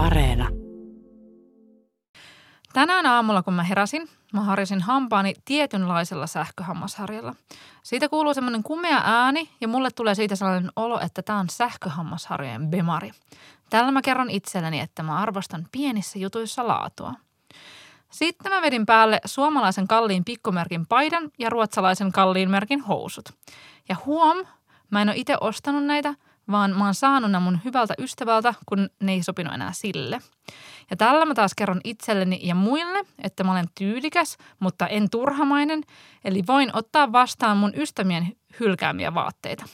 Areena. Tänään aamulla, kun mä heräsin, mä harjasin hampaani tietynlaisella sähköhammasharjalla. Siitä kuuluu semmoinen kumea ääni ja mulle tulee siitä sellainen olo, että tämä on sähköhammasharjojen bemari. Tällä mä kerron itselleni, että mä arvostan pienissä jutuissa laatua. Sitten mä vedin päälle suomalaisen kalliin pikkumerkin paidan ja ruotsalaisen kalliin merkin housut. Ja huom, mä en ole itse ostanut näitä, vaan mä oon saanut nämä mun hyvältä ystävältä, kun ne ei sopinut enää sille. Ja tällä mä taas kerron itselleni ja muille, että mä olen tyylikäs, mutta en turhamainen, eli voin ottaa vastaan mun ystävien hylkäämiä vaatteita.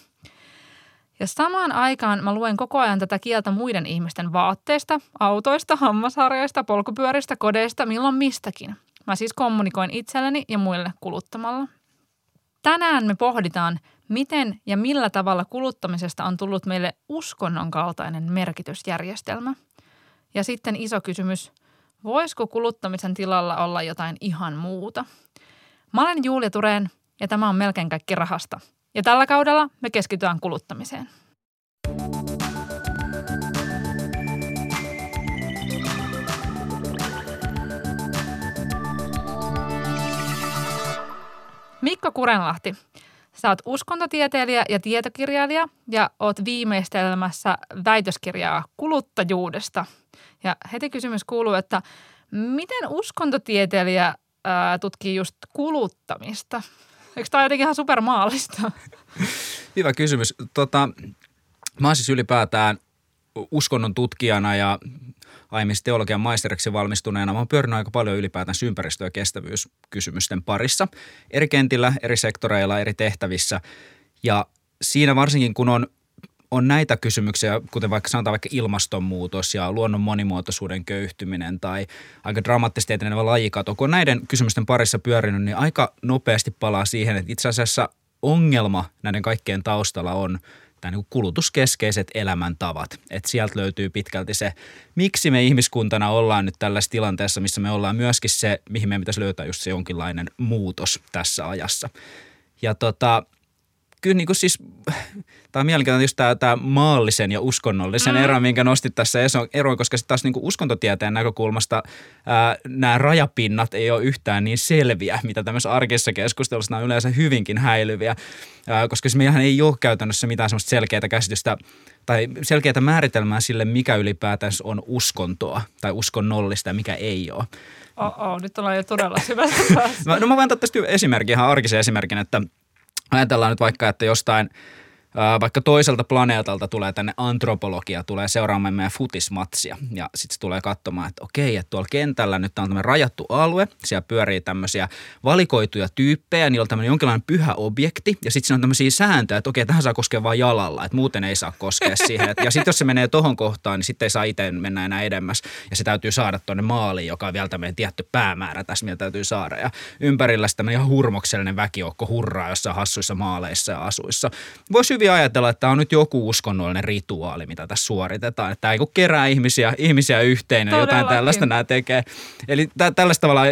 Ja samaan aikaan mä luen koko ajan tätä kieltä muiden ihmisten vaatteista, autoista, hammasharjoista, polkupyöristä, kodeista, milloin mistäkin. Mä siis kommunikoin itselleni ja muille kuluttamalla. Tänään me pohditaan, miten ja millä tavalla kuluttamisesta on tullut meille uskonnon kaltainen merkitysjärjestelmä. Ja sitten iso kysymys, voisiko kuluttamisen tilalla olla jotain ihan muuta? Mä olen Julia Tureen ja tämä on melkein kaikki rahasta. Ja tällä kaudella me keskitytään kuluttamiseen. Mikko Kurenlahti, Sä oot uskontotieteilijä ja tietokirjailija ja oot viimeistelmässä väitöskirjaa kuluttajuudesta. Ja heti kysymys kuuluu, että miten uskontotieteilijä ää, tutkii just kuluttamista? Eikö tämä jotenkin ihan supermaallista? Hyvä kysymys. Tota, mä oon siis ylipäätään uskonnon tutkijana ja aiemmin teologian maisteriksi valmistuneena mä oon pyörinyt aika paljon ylipäätään ympäristö- ja kestävyyskysymysten parissa eri kentillä, eri sektoreilla, eri tehtävissä. Ja siinä varsinkin kun on on näitä kysymyksiä, kuten vaikka sanotaan vaikka ilmastonmuutos ja luonnon monimuotoisuuden köyhtyminen tai aika dramaattisesti etenevä lajikato. Kun on näiden kysymysten parissa pyörinyt, niin aika nopeasti palaa siihen, että itse asiassa ongelma näiden kaikkien taustalla on – tämä niin kulutuskeskeiset elämäntavat. Että sieltä löytyy pitkälti se, miksi me ihmiskuntana ollaan nyt tällaisessa tilanteessa, missä me ollaan myöskin se, mihin meidän pitäisi löytää just se jonkinlainen muutos tässä ajassa. Ja tota, kyllä niin kuin siis, tämä on mielenkiintoinen just tämä, tämä maallisen ja uskonnollisen mm. ero, minkä nostit tässä eroon, koska sitten taas niin kuin uskontotieteen näkökulmasta ää, nämä rajapinnat ei ole yhtään niin selviä, mitä tämmöisessä arkisessa keskustelussa on yleensä hyvinkin häilyviä, ää, koska siis meillähän ei ole käytännössä mitään semmoista selkeää käsitystä tai selkeää määritelmää sille, mikä ylipäätään on uskontoa tai uskonnollista ja mikä ei ole. Oh, nyt ollaan jo todella syvässä No mä voin tästä esimerkin, ihan arkisen esimerkin, että – Ajatellaan nyt vaikka, että jostain vaikka toiselta planeetalta tulee tänne antropologia, tulee seuraamaan meidän futismatsia ja sitten se tulee katsomaan, että okei, että tuolla kentällä nyt on tämmöinen rajattu alue, siellä pyörii tämmöisiä valikoituja tyyppejä, niillä on tämmöinen jonkinlainen pyhä objekti ja sitten siinä on tämmöisiä sääntöjä, että okei, tähän saa koskea vain jalalla, että muuten ei saa koskea siihen. Ja sitten jos se menee tohon kohtaan, niin sitten ei saa itse mennä enää edemmäs ja se täytyy saada tuonne maaliin, joka on vielä tämmöinen tietty päämäärä tässä, mitä täytyy saada. Ja ympärillä sitten ihan hurmoksellinen väkijoukko hurraa jossain hassuissa maaleissa ja asuissa. Voisi hyvin hyvin ajatella, että tämä on nyt joku uskonnollinen rituaali, mitä tässä suoritetaan. Että tämä ei kerää ihmisiä, ihmisiä yhteen ja jotain tällaista nämä tekee. Eli tä, tällaista tavalla,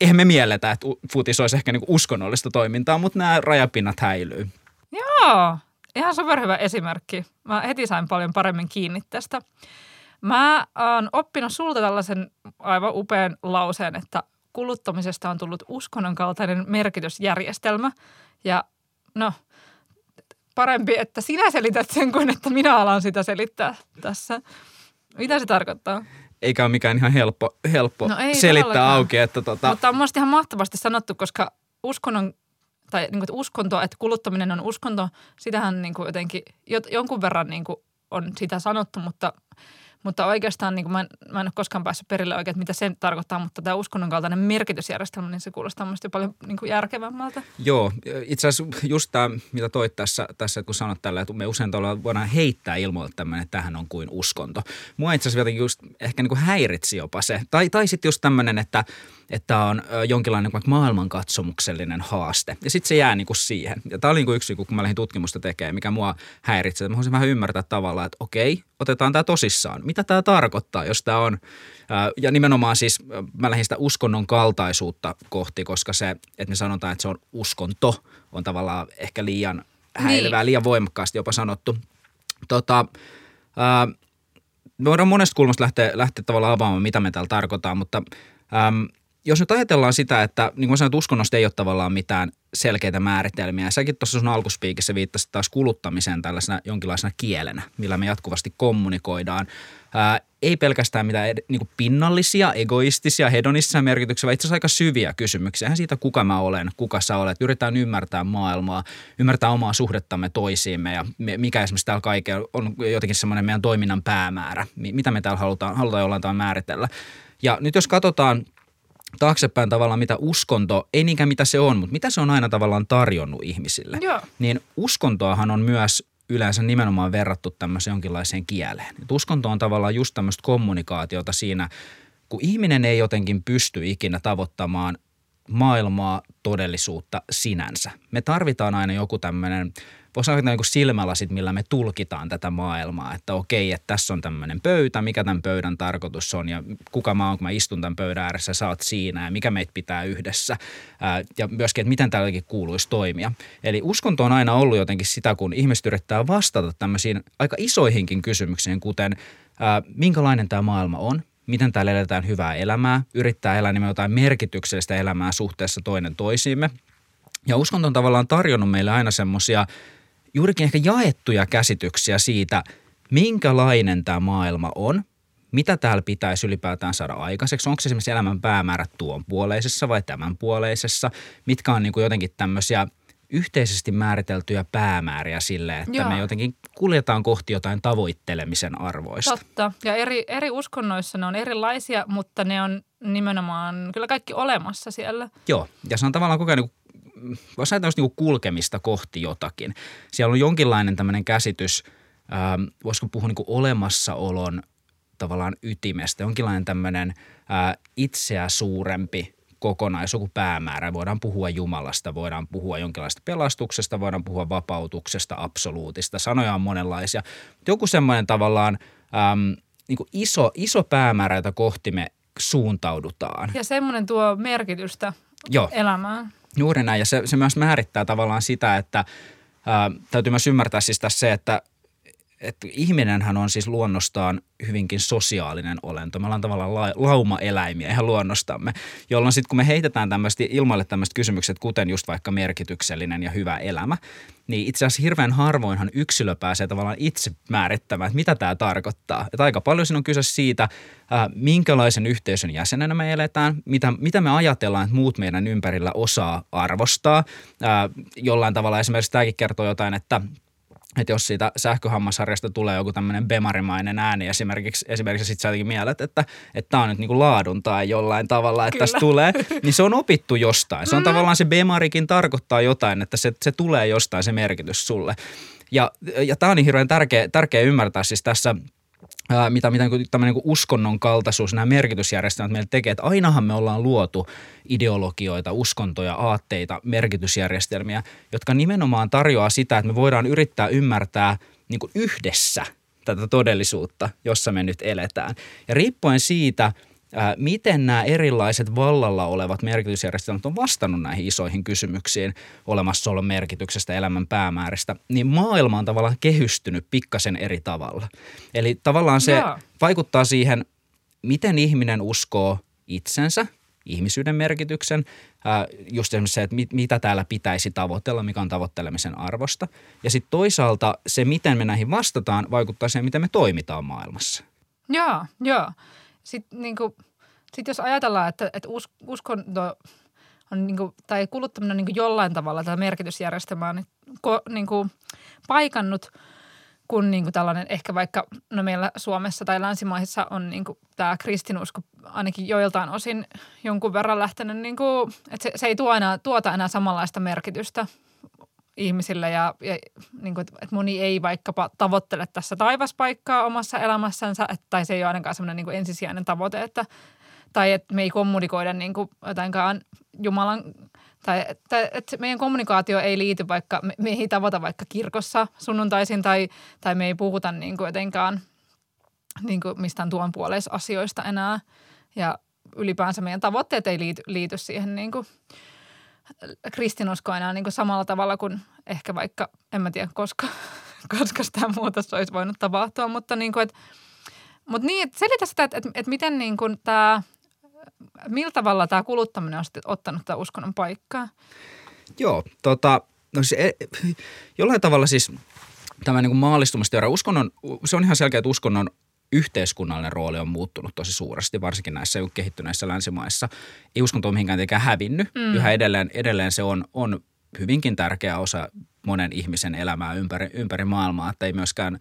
eihän me mielletä, että futis olisi ehkä niinku uskonnollista toimintaa, mutta nämä rajapinnat häilyy. Joo, ihan superhyvä esimerkki. Mä heti sain paljon paremmin kiinni tästä. Mä oon oppinut sulta tällaisen aivan upean lauseen, että kuluttamisesta on tullut uskonnon kaltainen merkitysjärjestelmä. Ja no, parempi, että sinä selität sen kuin että minä alan sitä selittää tässä. Mitä se tarkoittaa? Eikä ole mikään ihan helppo, helppo no ei selittää todellakaan. auki. Että tota... Mutta on mielestäni ihan mahtavasti sanottu, koska uskonnon tai niin kuin, että uskonto, että kuluttaminen on uskonto, sitähän niin kuin jotenkin jonkun verran niin kuin on sitä sanottu, mutta – mutta oikeastaan niin kuin mä, en, mä en ole koskaan päässyt perille oikein, että mitä se tarkoittaa, mutta tämä uskonnon kaltainen merkitysjärjestelmä, niin se kuulostaa minusta paljon niin kuin järkevämmältä. Joo, itse asiassa just tämä, mitä toit tässä, tässä kun sanot tällä, että me usein tuolla voidaan heittää ilmoille tämmöinen, että tähän on kuin uskonto. Mua itse asiassa jotenkin just ehkä niin kuin häiritsi jopa se. Tai, tai sitten just tämmöinen, että – että on jonkinlainen vaikka maailmankatsomuksellinen haaste. Ja sitten se jää niin kuin siihen. Ja tämä oli niin kuin yksi, kun mä lähdin tutkimusta tekemään, mikä mua häiritsee. Mä haluaisin vähän ymmärtää tavallaan, että okei, otetaan tämä tosissaan. Mitä tämä tarkoittaa, jos tämä on, ja nimenomaan siis mä lähdin sitä uskonnon kaltaisuutta kohti, koska se, että me sanotaan, että se on uskonto, on tavallaan ehkä liian häilevää, niin. liian voimakkaasti jopa sanottu. Tota, me voidaan monesta kulmasta lähteä, lähteä tavallaan avaamaan, mitä me täällä tarkoittaa, mutta äm, jos nyt ajatellaan sitä, että niin kuin sanoit, uskonnosta ei ole tavallaan mitään selkeitä määritelmiä. Säkin tuossa sun alkuspiikissä viittasit taas kuluttamiseen tällaisena jonkinlaisena kielenä, millä me jatkuvasti kommunikoidaan. Ää, ei pelkästään mitään ed- niin pinnallisia, egoistisia, hedonistisia merkityksiä, vaan itse asiassa aika syviä kysymyksiä. Eihän siitä, kuka mä olen, kuka sä olet. Yritetään ymmärtää maailmaa, ymmärtää omaa suhdettamme toisiimme ja mikä esimerkiksi täällä kaikella on jotenkin semmoinen meidän toiminnan päämäärä. Mitä me täällä halutaan, halutaan jollain tavalla määritellä. Ja nyt jos katsotaan taaksepäin tavallaan, mitä uskonto, ei niinkään mitä se on, mutta mitä se on aina tavallaan tarjonnut ihmisille. Joo. Niin uskontoahan on myös yleensä nimenomaan verrattu tämmöiseen jonkinlaiseen kieleen. Et uskonto on tavallaan just tämmöistä kommunikaatiota siinä, kun ihminen ei jotenkin pysty ikinä tavoittamaan maailmaa, todellisuutta sinänsä. Me tarvitaan aina joku tämmöinen voisi sanoa, niin silmälasit, millä me tulkitaan tätä maailmaa, että okei, että tässä on tämmöinen pöytä, mikä tämän pöydän tarkoitus on ja kuka mä oon, kun mä istun tämän pöydän ääressä, sä oot siinä ja mikä meitä pitää yhdessä ja myöskin, että miten täälläkin kuuluisi toimia. Eli uskonto on aina ollut jotenkin sitä, kun ihmiset yrittää vastata tämmöisiin aika isoihinkin kysymyksiin, kuten minkälainen tämä maailma on, miten täällä eletään hyvää elämää, yrittää elää nimenomaan jotain merkityksellistä elämää suhteessa toinen toisiimme. Ja uskonto on tavallaan tarjonnut meille aina semmoisia juurikin ehkä jaettuja käsityksiä siitä, minkälainen tämä maailma on, mitä täällä pitäisi ylipäätään saada aikaiseksi. Onko se esimerkiksi elämän päämäärät tuon puoleisessa vai tämän puoleisessa? Mitkä on niin kuin jotenkin tämmöisiä yhteisesti määriteltyjä päämääriä sille, että Joo. me jotenkin kuljetaan kohti jotain tavoittelemisen arvoista. Totta. Ja eri, eri uskonnoissa ne on erilaisia, mutta ne on nimenomaan kyllä kaikki olemassa siellä. Joo. Ja se on tavallaan koko ajan niin voisi ajatella niin kulkemista kohti jotakin. Siellä on jonkinlainen tämmöinen käsitys, ähm, voisiko puhua niin olemassaolon tavallaan ytimestä, jonkinlainen tämmöinen äh, itseä suurempi kokonaisuus, joku päämäärä. Voidaan puhua Jumalasta, voidaan puhua jonkinlaista pelastuksesta, voidaan puhua vapautuksesta, absoluutista. Sanoja on monenlaisia. Joku semmoinen tavallaan äm, niin kuin iso, iso päämäärä, jota kohti me suuntaudutaan. Ja semmoinen tuo merkitystä Joo. elämään. Juuri näin, ja se, se myös määrittää tavallaan sitä, että ää, täytyy myös ymmärtää siis tässä se, että että ihminenhän on siis luonnostaan hyvinkin sosiaalinen olento. Me ollaan tavallaan la- laumaeläimiä ihan luonnostamme, jolloin sitten kun me heitetään tämmöistä ilmalle tämmöiset kysymykset, kuten just vaikka merkityksellinen ja hyvä elämä, niin itse asiassa hirveän harvoinhan yksilö pääsee tavallaan itse määrittämään, että mitä tämä tarkoittaa. Että aika paljon siinä on kyse siitä, minkälaisen yhteisön jäsenenä me eletään, mitä, mitä me ajatellaan, että muut meidän ympärillä osaa arvostaa. Jollain tavalla esimerkiksi tämäkin kertoo jotain, että – että jos siitä sähköhammasharjasta tulee joku tämmöinen bemarimainen ääni esimerkiksi, esimerkiksi sit sä jotenkin mielet, että tämä on nyt niinku laadun tai jollain tavalla, että tästä tulee, niin se on opittu jostain. Se on mm. tavallaan se bemarikin tarkoittaa jotain, että se, se tulee jostain se merkitys sulle. Ja, ja tämä on niin hirveän tärkeä, tärkeä ymmärtää siis tässä – ää, mitä, mitä niin tämmöinen niin uskonnon kaltaisuus, nämä merkitysjärjestelmät meille tekee, että ainahan me ollaan luotu ideologioita, uskontoja, aatteita, merkitysjärjestelmiä, jotka nimenomaan tarjoaa sitä, että me voidaan yrittää ymmärtää niin yhdessä tätä todellisuutta, jossa me nyt eletään. Ja riippuen siitä – miten nämä erilaiset vallalla olevat merkitysjärjestelmät on vastannut näihin isoihin kysymyksiin olemassaolon merkityksestä, elämän päämääristä, niin maailma on tavallaan kehystynyt pikkasen eri tavalla. Eli tavallaan se yeah. vaikuttaa siihen, miten ihminen uskoo itsensä, ihmisyyden merkityksen, just esimerkiksi se, että mitä täällä pitäisi tavoitella, mikä on tavoittelemisen arvosta. Ja sitten toisaalta se, miten me näihin vastataan, vaikuttaa siihen, miten me toimitaan maailmassa. Joo, joo sitten niin kuin, sit jos ajatellaan, että, että us, uskonto on niin kuin, tai kuluttaminen on niin kuin jollain tavalla tätä merkitysjärjestelmää niin, ko, niin kuin paikannut, kun niin kuin tällainen ehkä vaikka no meillä Suomessa tai länsimaissa on niin kuin tämä kristinusko ainakin joiltain osin jonkun verran lähtenyt, niin kuin, että se, se ei tuo enää, tuota enää samanlaista merkitystä ihmisille ja, ja niin kuin, että moni ei vaikkapa tavoittele tässä taivaspaikkaa omassa elämässänsä, että, tai se ei ole ainakaan semmoinen niin ensisijainen tavoite, että, tai että me ei kommunikoida niin kuin jotenkaan Jumalan, tai että, että meidän kommunikaatio ei liity vaikka, me, me ei tavata vaikka kirkossa sunnuntaisin tai, tai me ei puhuta niin kuin jotenkaan niin kuin mistään tuon puoleisasioista enää. Ja ylipäänsä meidän tavoitteet ei liity, liity siihen niin kuin – kristinusko enää niin kuin samalla tavalla kuin ehkä vaikka, en mä tiedä koska, koska sitä muutos olisi voinut tapahtua, mutta niin kuin, että Mutta niin, et selitä sitä, että et, et miten niin kuin tämä, millä tavalla tämä kuluttaminen on ottanut tämä uskonnon paikkaa? Joo, tota, no siis, jollain tavalla siis tämä niin maallistumisteoria, uskonnon, se on ihan selkeä, että uskonnon yhteiskunnallinen rooli on muuttunut tosi suuresti, varsinkin näissä kehittyneissä länsimaissa. Ei uskonto ole mihinkään tietenkään hävinnyt. Mm. Yhä edelleen, edelleen se on, on hyvinkin tärkeä osa monen ihmisen elämää ympäri, ympäri maailmaa, että ei myöskään,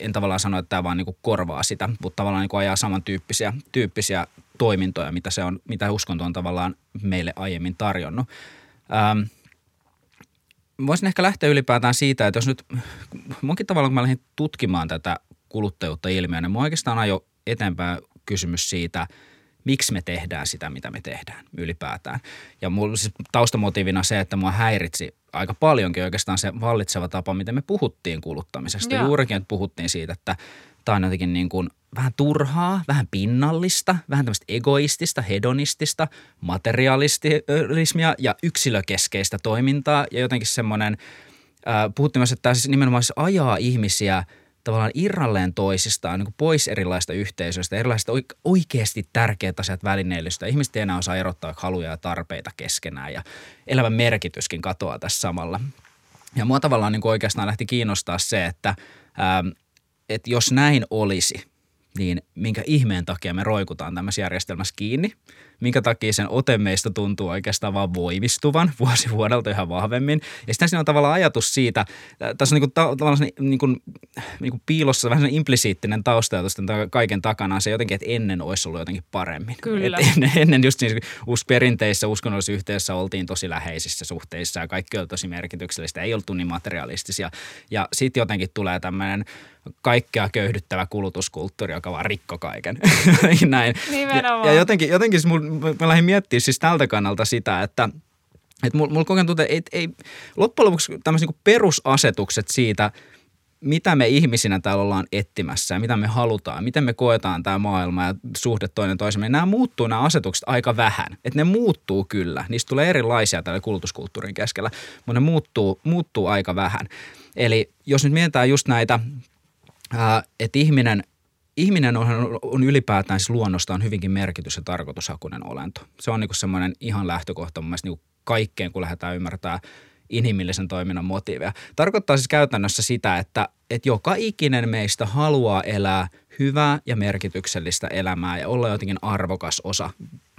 en tavallaan sano, että tämä vaan niin kuin korvaa sitä, mutta tavallaan niin ajaa samantyyppisiä tyyppisiä toimintoja, mitä, se on, mitä uskonto on tavallaan meille aiemmin tarjonnut. Ähm, voisin ehkä lähteä ylipäätään siitä, että jos nyt, monkin tavalla kun mä lähdin tutkimaan tätä kuluttajuutta ilmiönä, niin oikeastaan ajo eteenpäin kysymys siitä – miksi me tehdään sitä, mitä me tehdään ylipäätään. Ja mulla siis taustamotiivina se, että mua häiritsi aika paljonkin oikeastaan se vallitseva tapa, miten me puhuttiin kuluttamisesta. Joo. Juurikin, että puhuttiin siitä, että tämä on jotenkin niin kuin vähän turhaa, vähän pinnallista, vähän tämmöistä egoistista, hedonistista, materialistismia ja yksilökeskeistä toimintaa ja jotenkin semmoinen, äh, puhuttiin myös, että tämä siis nimenomaan siis ajaa ihmisiä – tavallaan irralleen toisistaan, niin kuin pois erilaista yhteisöistä, erilaisista oikeasti tärkeät asiat välineellisistä. Ihmiset ei enää osaa erottaa haluja ja tarpeita keskenään ja elämän merkityskin katoaa tässä samalla. Ja mua tavallaan niin kuin oikeastaan lähti kiinnostaa se, että, ää, että jos näin olisi – niin minkä ihmeen takia me roikutaan tämmöisessä järjestelmässä kiinni, minkä takia sen ote meistä tuntuu oikeastaan vaan voimistuvan vuosi vuodelta yhä vahvemmin. Ja sitten siinä on tavallaan ajatus siitä, tässä on niin kuin, tavallaan niin kuin, niin kuin piilossa vähän implisiittinen taustajatus kaiken takana se jotenkin, että ennen olisi ollut jotenkin paremmin. Kyllä. Et ennen, ennen just niin perinteissä uskonnollisissa yhteydessä oltiin tosi läheisissä suhteissa ja kaikki oli tosi merkityksellistä, ei oltu niin materialistisia. Ja sitten jotenkin tulee tämmöinen kaikkea köyhdyttävä kulutuskulttuuri, joka vaan rikko kaiken. Näin. Ja, ja jotenkin, jotenkin siis mä lähdin miettimään siis tältä kannalta sitä, että että mulla, mulla kokeen tuntuu, että ei, loppujen lopuksi tämmöiset niin perusasetukset siitä, mitä me ihmisinä täällä ollaan etsimässä ja mitä me halutaan, miten me koetaan tämä maailma ja suhde toinen toisemme. Nämä muuttuu nämä asetukset aika vähän. Että ne muuttuu kyllä. Niistä tulee erilaisia tällä kulutuskulttuurin keskellä, mutta ne muuttuu, muuttuu aika vähän. Eli jos nyt mietitään just näitä että ihminen, ihminen on, on ylipäätään siis luonnostaan hyvinkin merkitys- ja tarkoitushakunen olento. Se on niin semmoinen ihan lähtökohta mun mielestä niin kaikkeen, kun lähdetään ymmärtämään inhimillisen toiminnan motiiveja. Tarkoittaa siis käytännössä sitä, että, että joka ikinen meistä haluaa elää hyvää ja merkityksellistä elämää ja olla jotenkin arvokas osa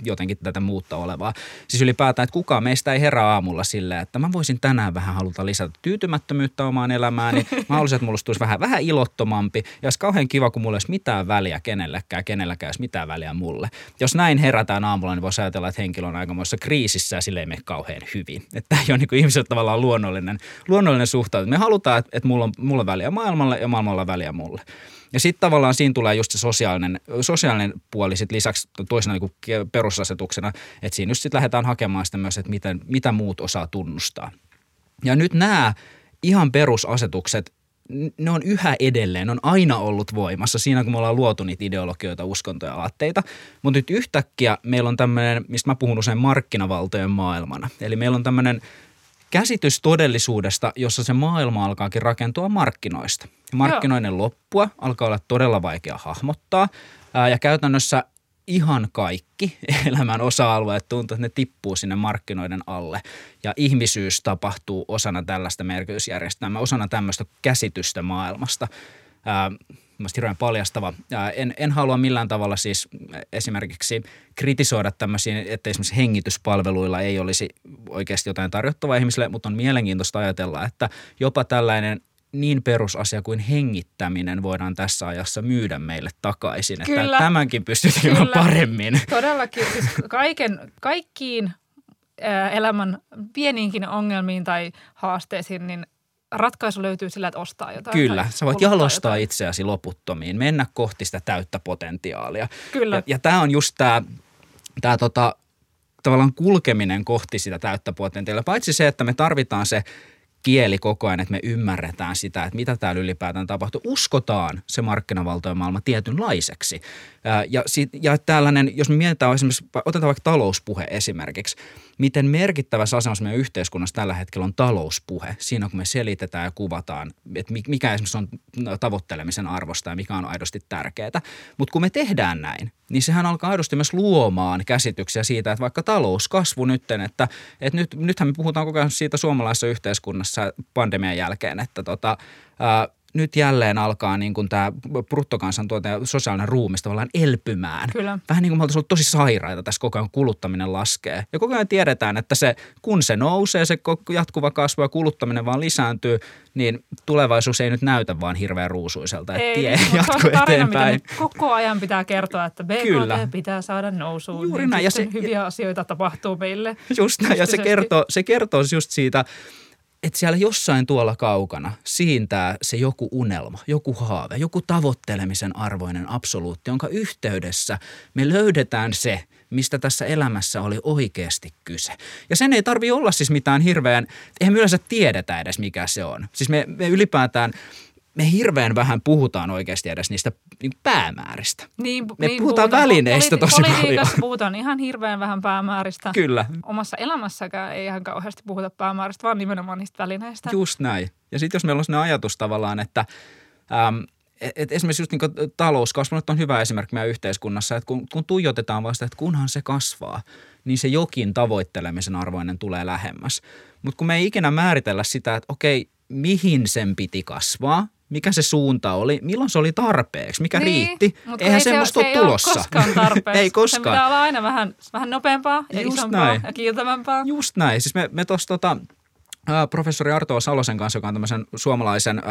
jotenkin tätä muutta olevaa. Siis ylipäätään, että kukaan meistä ei herää aamulla silleen, että mä voisin tänään vähän haluta lisätä tyytymättömyyttä omaan elämääni. Mä haluaisin, että mulla tulisi vähän, vähän ilottomampi ja olisi kauhean kiva, kun mulla olisi mitään väliä kenellekään, kenelläkään olisi mitään väliä mulle. Jos näin herätään aamulla, niin voisi ajatella, että henkilö on aikamoissa kriisissä ja sille ei mene kauhean hyvin. Että tämä ei ole niin ihmiselle tavallaan luonnollinen, luonnollinen suhtautuminen. Me halutaan, että mulla, on, mulla on väliä maailmalle ja maailmalla on väliä mulle. Ja sitten tavallaan siinä tulee just se sosiaalinen, sosiaalinen puoli sit lisäksi toisena niin perusasetuksena, että siinä just sitten lähdetään hakemaan sitä myös, että miten, mitä muut osaa tunnustaa. Ja nyt nämä ihan perusasetukset, ne on yhä edelleen, on aina ollut voimassa siinä, kun me ollaan luotu niitä ideologioita, uskontoja, aatteita. Mutta nyt yhtäkkiä meillä on tämmöinen, mistä mä puhun usein markkinavaltojen maailmana. Eli meillä on tämmöinen käsitys todellisuudesta, jossa se maailma alkaakin rakentua markkinoista. Markkinoinen Joo. loppua alkaa olla todella vaikea hahmottaa ää, ja käytännössä ihan kaikki elämän osa-alueet tuntuu, että ne tippuu sinne markkinoiden alle. Ja ihmisyys tapahtuu osana tällaista merkitysjärjestelmää, osana tämmöistä käsitystä maailmasta. Ää, hirveän paljastava. En, en halua millään tavalla siis esimerkiksi kritisoida tämmöisiä, että esimerkiksi hengityspalveluilla ei olisi oikeasti jotain tarjottavaa ihmisille, mutta on mielenkiintoista ajatella, että jopa tällainen niin perusasia kuin hengittäminen voidaan tässä ajassa myydä meille takaisin. Kyllä. Että tämänkin pystyy tekemään paremmin. Todellakin. Siis kaiken, kaikkiin elämän pieniinkin ongelmiin tai haasteisiin, niin ratkaisu löytyy sillä, että ostaa jotain. Kyllä, sä voit jalostaa jotain. itseäsi loputtomiin, mennä kohti sitä täyttä potentiaalia. Kyllä. Ja, ja tämä on just tämä tää tota, tavallaan kulkeminen kohti sitä täyttä potentiaalia. Paitsi se, että me tarvitaan se kieli koko ajan, että me ymmärretään sitä, että mitä täällä ylipäätään tapahtuu. Uskotaan se markkinavaltojen maailma tietynlaiseksi. Ja, sit, ja tällainen, jos me mietitään esimerkiksi, otetaan vaikka talouspuhe esimerkiksi, miten merkittävässä asemassa meidän yhteiskunnassa tällä hetkellä on talouspuhe. Siinä kun me selitetään ja kuvataan, että mikä esimerkiksi on tavoittelemisen arvosta ja mikä on aidosti tärkeää. Mutta kun me tehdään näin, niin sehän alkaa aidosti myös luomaan käsityksiä siitä, että vaikka talouskasvu nytten, että, että nyt, nythän me puhutaan koko ajan siitä suomalaisessa yhteiskunnassa pandemian jälkeen, että tota, ää, nyt jälleen alkaa niin kuin tämä bruttokansantuote ja sosiaalinen ruumis tavallaan elpymään. Kyllä. Vähän niin kuin me oltaisiin ollut tosi sairaita tässä koko ajan kuluttaminen laskee. Ja koko ajan tiedetään, että se, kun se nousee, se jatkuva kasvu ja kuluttaminen vaan lisääntyy, niin tulevaisuus ei nyt näytä vaan hirveän ruusuiselta. Ei, tie jatkuu se tarina, eteenpäin. koko ajan pitää kertoa, että BKT Kyllä. pitää saada nousuun. Juuri niin näin. Ja se, hyviä asioita tapahtuu meille. Just näin. Ja se kertoo, se kertoo just siitä että siellä jossain tuolla kaukana siintää se joku unelma, joku haave, joku tavoittelemisen arvoinen absoluutti, jonka yhteydessä me löydetään se, mistä tässä elämässä oli oikeasti kyse. Ja sen ei tarvi olla siis mitään hirveän, eihän me yleensä tiedetä edes mikä se on. Siis me, me ylipäätään – me hirveän vähän puhutaan oikeasti edes niistä niin päämääristä. Niin, me niin, puhutaan puhutaan välineistä politi- tosi paljon. puhutaan ihan hirveän vähän päämääristä. Kyllä. Omassa elämässäkään ei ihan kauheasti puhuta päämääristä, vaan nimenomaan niistä välineistä. Just näin. Ja sitten jos meillä on sellainen ajatus tavallaan, että äm, et esimerkiksi just niin talouskasvu on hyvä esimerkki meidän yhteiskunnassa, että kun, kun tuijotetaan vasta, että kunhan se kasvaa, niin se jokin tavoittelemisen arvoinen tulee lähemmäs. Mutta kun me ei ikinä määritellä sitä, että okei, mihin sen piti kasvaa, mikä se suunta oli, milloin se oli tarpeeksi, mikä niin, riitti. Eihän ei semmoista se, ole tulossa. Ei koskaan tarpeeksi. ei koskaan. Se pitää olla aina vähän, vähän nopeampaa ja Just isompaa näin. ja kiiltävämpää. Just näin. Siis me, me tuossa tota, äh, professori Arto Salosen kanssa, joka on tämmöisen suomalaisen äh,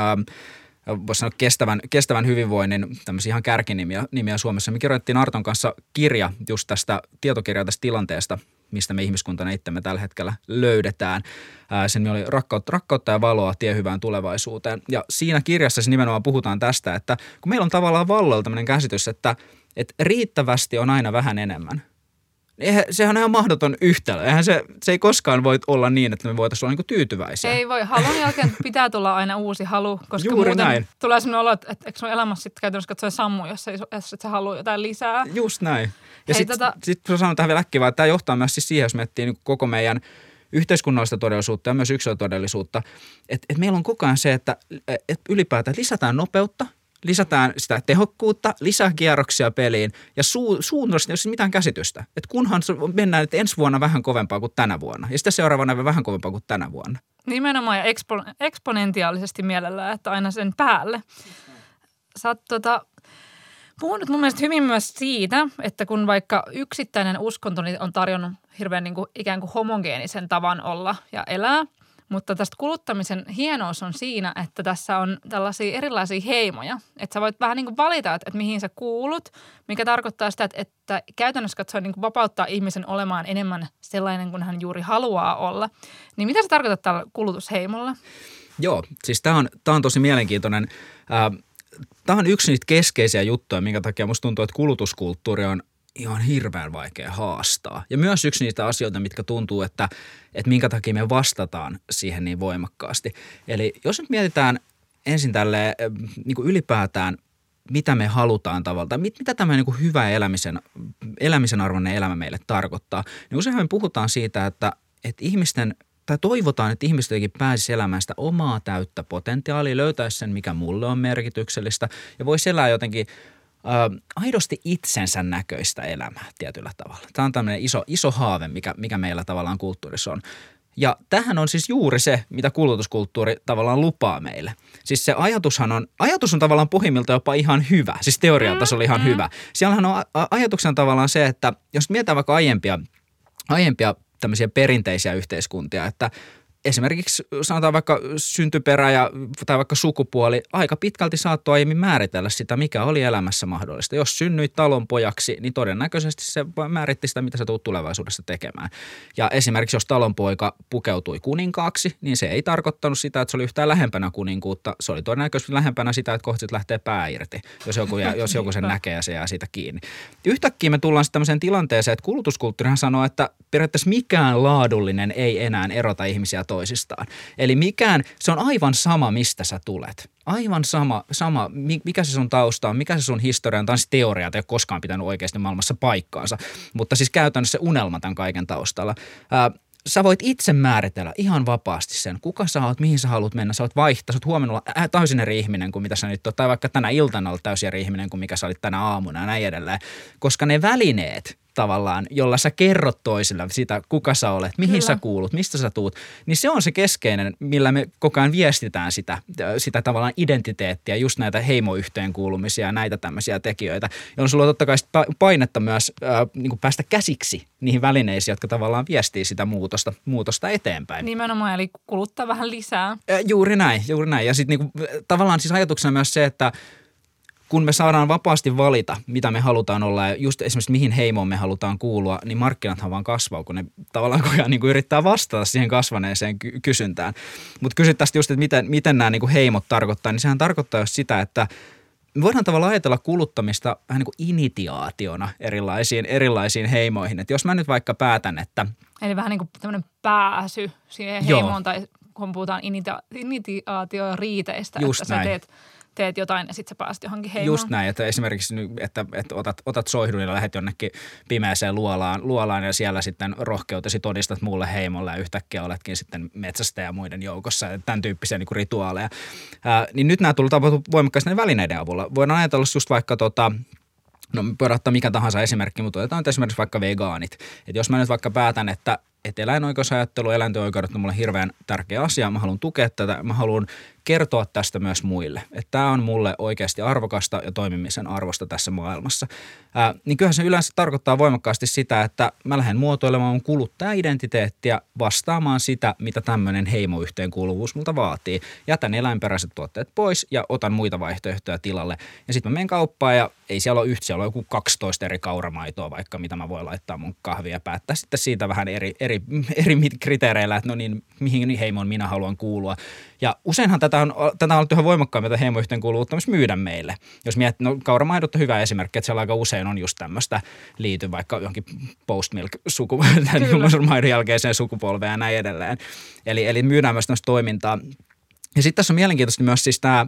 voisi sanoa kestävän, kestävän hyvinvoinnin tämmöisiä ihan kärkinimiä nimiä Suomessa. Me kirjoitettiin Arton kanssa kirja just tästä tietokirjaa tästä tilanteesta, mistä me ihmiskuntana itsemme tällä hetkellä löydetään. Ää, sen oli rakkautta, rakkautta ja valoa tie hyvään tulevaisuuteen. Ja siinä kirjassa se nimenomaan puhutaan tästä, että kun meillä on tavallaan valloilla tämmöinen käsitys, että, että riittävästi on aina vähän enemmän – Eihän, sehän on ihan mahdoton yhtälö. Eihän se, se ei koskaan voi olla niin, että me voitaisiin olla niinku tyytyväisiä. Ei voi. Halun jälkeen pitää tulla aina uusi halu, koska Juuri muuten näin. tulee sellainen olo, että, että eikö sun elämässä sitten käytännössä katsoen sammu, jos, ei, jos et sä halua jotain lisää. Just näin. Ja sitten tota... sit, sit sanon tähän vielä äkkiä, että tämä johtaa myös siis siihen, jos miettii niin koko meidän yhteiskunnallista todellisuutta ja myös yksilötodellisuutta, että, että meillä on koko ajan se, että, että ylipäätään lisätään nopeutta, lisätään sitä tehokkuutta, lisää kierroksia peliin ja su, suunnasta ei ole siis mitään käsitystä. Että kunhan mennään että ensi vuonna vähän kovempaa kuin tänä vuonna ja sitten seuraavana vähän kovempaa kuin tänä vuonna. Nimenomaan ja ekspo, eksponentiaalisesti mielellään, että aina sen päälle. Sä oot tota, puhunut mun mielestä hyvin myös siitä, että kun vaikka yksittäinen uskonto niin on tarjonnut hirveän niin kuin ikään kuin homogeenisen tavan olla ja elää – mutta tästä kuluttamisen hienous on siinä, että tässä on tällaisia erilaisia heimoja. Että sä voit vähän niin kuin valita, että, että mihin sä kuulut, mikä tarkoittaa sitä, että, että käytännössä katsoen niin vapauttaa ihmisen olemaan enemmän sellainen kuin hän juuri haluaa olla. Niin mitä se tarkoittaa tällä kulutusheimolla? Joo, siis tämä on, on tosi mielenkiintoinen. Tämä on yksi niitä keskeisiä juttuja, minkä takia musta tuntuu, että kulutuskulttuuri on ihan hirveän vaikea haastaa. Ja myös yksi niitä asioita, mitkä tuntuu, että, että minkä takia me vastataan siihen niin voimakkaasti. Eli jos nyt mietitään ensin tälle niin ylipäätään, mitä me halutaan tavallaan, mit, mitä tämä niin hyvä elämisen, elämisen arvoinen elämä meille tarkoittaa, niin useinhan me puhutaan siitä, että, että ihmisten tai toivotaan, että ihmiset jotenkin pääsisi elämään sitä omaa täyttä potentiaalia, löytäisi sen, mikä mulle on merkityksellistä ja voisi elää jotenkin äh, aidosti itsensä näköistä elämää tietyllä tavalla. Tämä on tämmöinen iso, iso haave, mikä, mikä meillä tavallaan kulttuurissa on. Ja tähän on siis juuri se, mitä kulutuskulttuuri tavallaan lupaa meille. Siis se ajatushan on, ajatus on tavallaan pohjimmilta jopa ihan hyvä, siis teorian tasolla ihan mm-hmm. hyvä. Siellähän on ajatuksena tavallaan se, että jos mietitään vaikka aiempia, aiempia tämmöisiä perinteisiä yhteiskuntia, että esimerkiksi sanotaan vaikka syntyperä ja, tai vaikka sukupuoli aika pitkälti saattoi aiemmin määritellä sitä, mikä oli elämässä mahdollista. Jos synnyit talon pojaksi, niin todennäköisesti se määritti sitä, mitä sä tulet tulevaisuudessa tekemään. Ja esimerkiksi jos talonpoika pukeutui kuninkaaksi, niin se ei tarkoittanut sitä, että se oli yhtään lähempänä kuninkuutta. Se oli todennäköisesti lähempänä sitä, että kohta lähtee pää irti, jos joku, jos joku sen näkee ja se jää siitä kiinni. Yhtäkkiä me tullaan sitten tämmöiseen tilanteeseen, että kulutuskulttuurihan sanoo, että periaatteessa mikään laadullinen ei enää erota ihmisiä toisistaan toisistaan. Eli mikään, se on aivan sama, mistä sä tulet. Aivan sama, sama mikä se sun tausta on, mikä se sun historia on. Tämä on siis teoria, ei ole koskaan pitänyt oikeasti maailmassa paikkaansa. Mutta siis käytännössä unelma tämän kaiken taustalla. Ää, sä voit itse määritellä ihan vapaasti sen, kuka sä oot, mihin sä haluat mennä. Sä oot vaihtaa, sä oot huomenna olla täysin eri ihminen kuin mitä sä nyt oot, tai vaikka tänä iltana olet täysin eri ihminen kuin mikä sä olit tänä aamuna ja näin edelleen. Koska ne välineet, tavallaan, jolla sä kerrot toisille sitä, kuka sä olet, mihin Kyllä. sä kuulut, mistä sä tuut, niin se on se keskeinen, millä me koko ajan viestitään sitä, sitä tavallaan identiteettiä, just näitä heimoyhteenkuulumisia ja näitä tämmöisiä tekijöitä, jolloin sulla on totta kai painetta myös äh, niin kuin päästä käsiksi niihin välineisiin, jotka tavallaan viestii sitä muutosta, muutosta eteenpäin. Nimenomaan, eli kuluttaa vähän lisää. Äh, juuri näin, juuri näin. Ja sitten niin tavallaan siis ajatuksena myös se, että kun me saadaan vapaasti valita, mitä me halutaan olla ja just esimerkiksi mihin heimoon me halutaan kuulua, niin markkinathan vaan kasvaa, kun ne tavallaan koko ajan niin kuin yrittää vastata siihen kasvaneeseen ky- kysyntään. Mutta kysyt tästä just, että miten, miten nämä niin kuin heimot tarkoittaa, niin sehän tarkoittaa just sitä, että me voidaan tavallaan ajatella kuluttamista vähän niin kuin initiaationa erilaisiin, erilaisiin heimoihin. Että jos mä nyt vaikka päätän, että... Eli vähän niin kuin tämmöinen pääsy siihen heimoon Joo. tai kun puhutaan initiaatio riiteistä, Just että näin. sä teet – teet jotain ja sitten sä pääset johonkin heimoon. Just näin, että esimerkiksi että, että otat, otat soihdun ja lähdet jonnekin pimeäseen luolaan, luolaan ja siellä sitten rohkeutesi todistat muulle heimolle ja yhtäkkiä oletkin sitten metsästä ja muiden joukossa tämän tyyppisiä niin kuin rituaaleja. Ää, niin nyt nämä tullut tapahtuu voimakkaasti välineiden avulla. Voidaan ajatella just vaikka tota, No voidaan ottaa mikä tahansa esimerkki, mutta otetaan esimerkiksi vaikka vegaanit. Että jos mä nyt vaikka päätän, että, että eläinoikeusajattelu, eläinten oikeudet on mulle hirveän tärkeä asia, mä haluan tukea tätä, mä haluan kertoa tästä myös muille. Että tämä on mulle oikeasti arvokasta ja toimimisen arvosta tässä maailmassa. Ää, niin kyllähän se yleensä tarkoittaa voimakkaasti sitä, että mä lähden muotoilemaan mun kuluttaja-identiteettiä vastaamaan sitä, mitä tämmöinen heimoyhteenkuuluvuus multa vaatii. Jätän eläinperäiset tuotteet pois ja otan muita vaihtoehtoja tilalle. Ja sitten mä menen kauppaan ja ei siellä ole yhtä, siellä on joku 12 eri kauramaitoa vaikka, mitä mä voin laittaa mun kahvia ja päättää sitten siitä vähän eri, eri, eri kriteereillä, että no niin, mihin heimoon minä haluan kuulua. Ja useinhan tätä on, tätä on ollut yhä voimakkaammin tätä heimoyhteenkuuluvuutta myös myydä meille. Jos miettii, no kauramaidot on hyvä esimerkki, että siellä aika usein on just tämmöistä liity vaikka johonkin post milk maidon jälkeiseen sukupolveen ja näin edelleen. Eli, eli myydään myös tämmöistä toimintaa. Ja sitten tässä on mielenkiintoista myös siis tämä,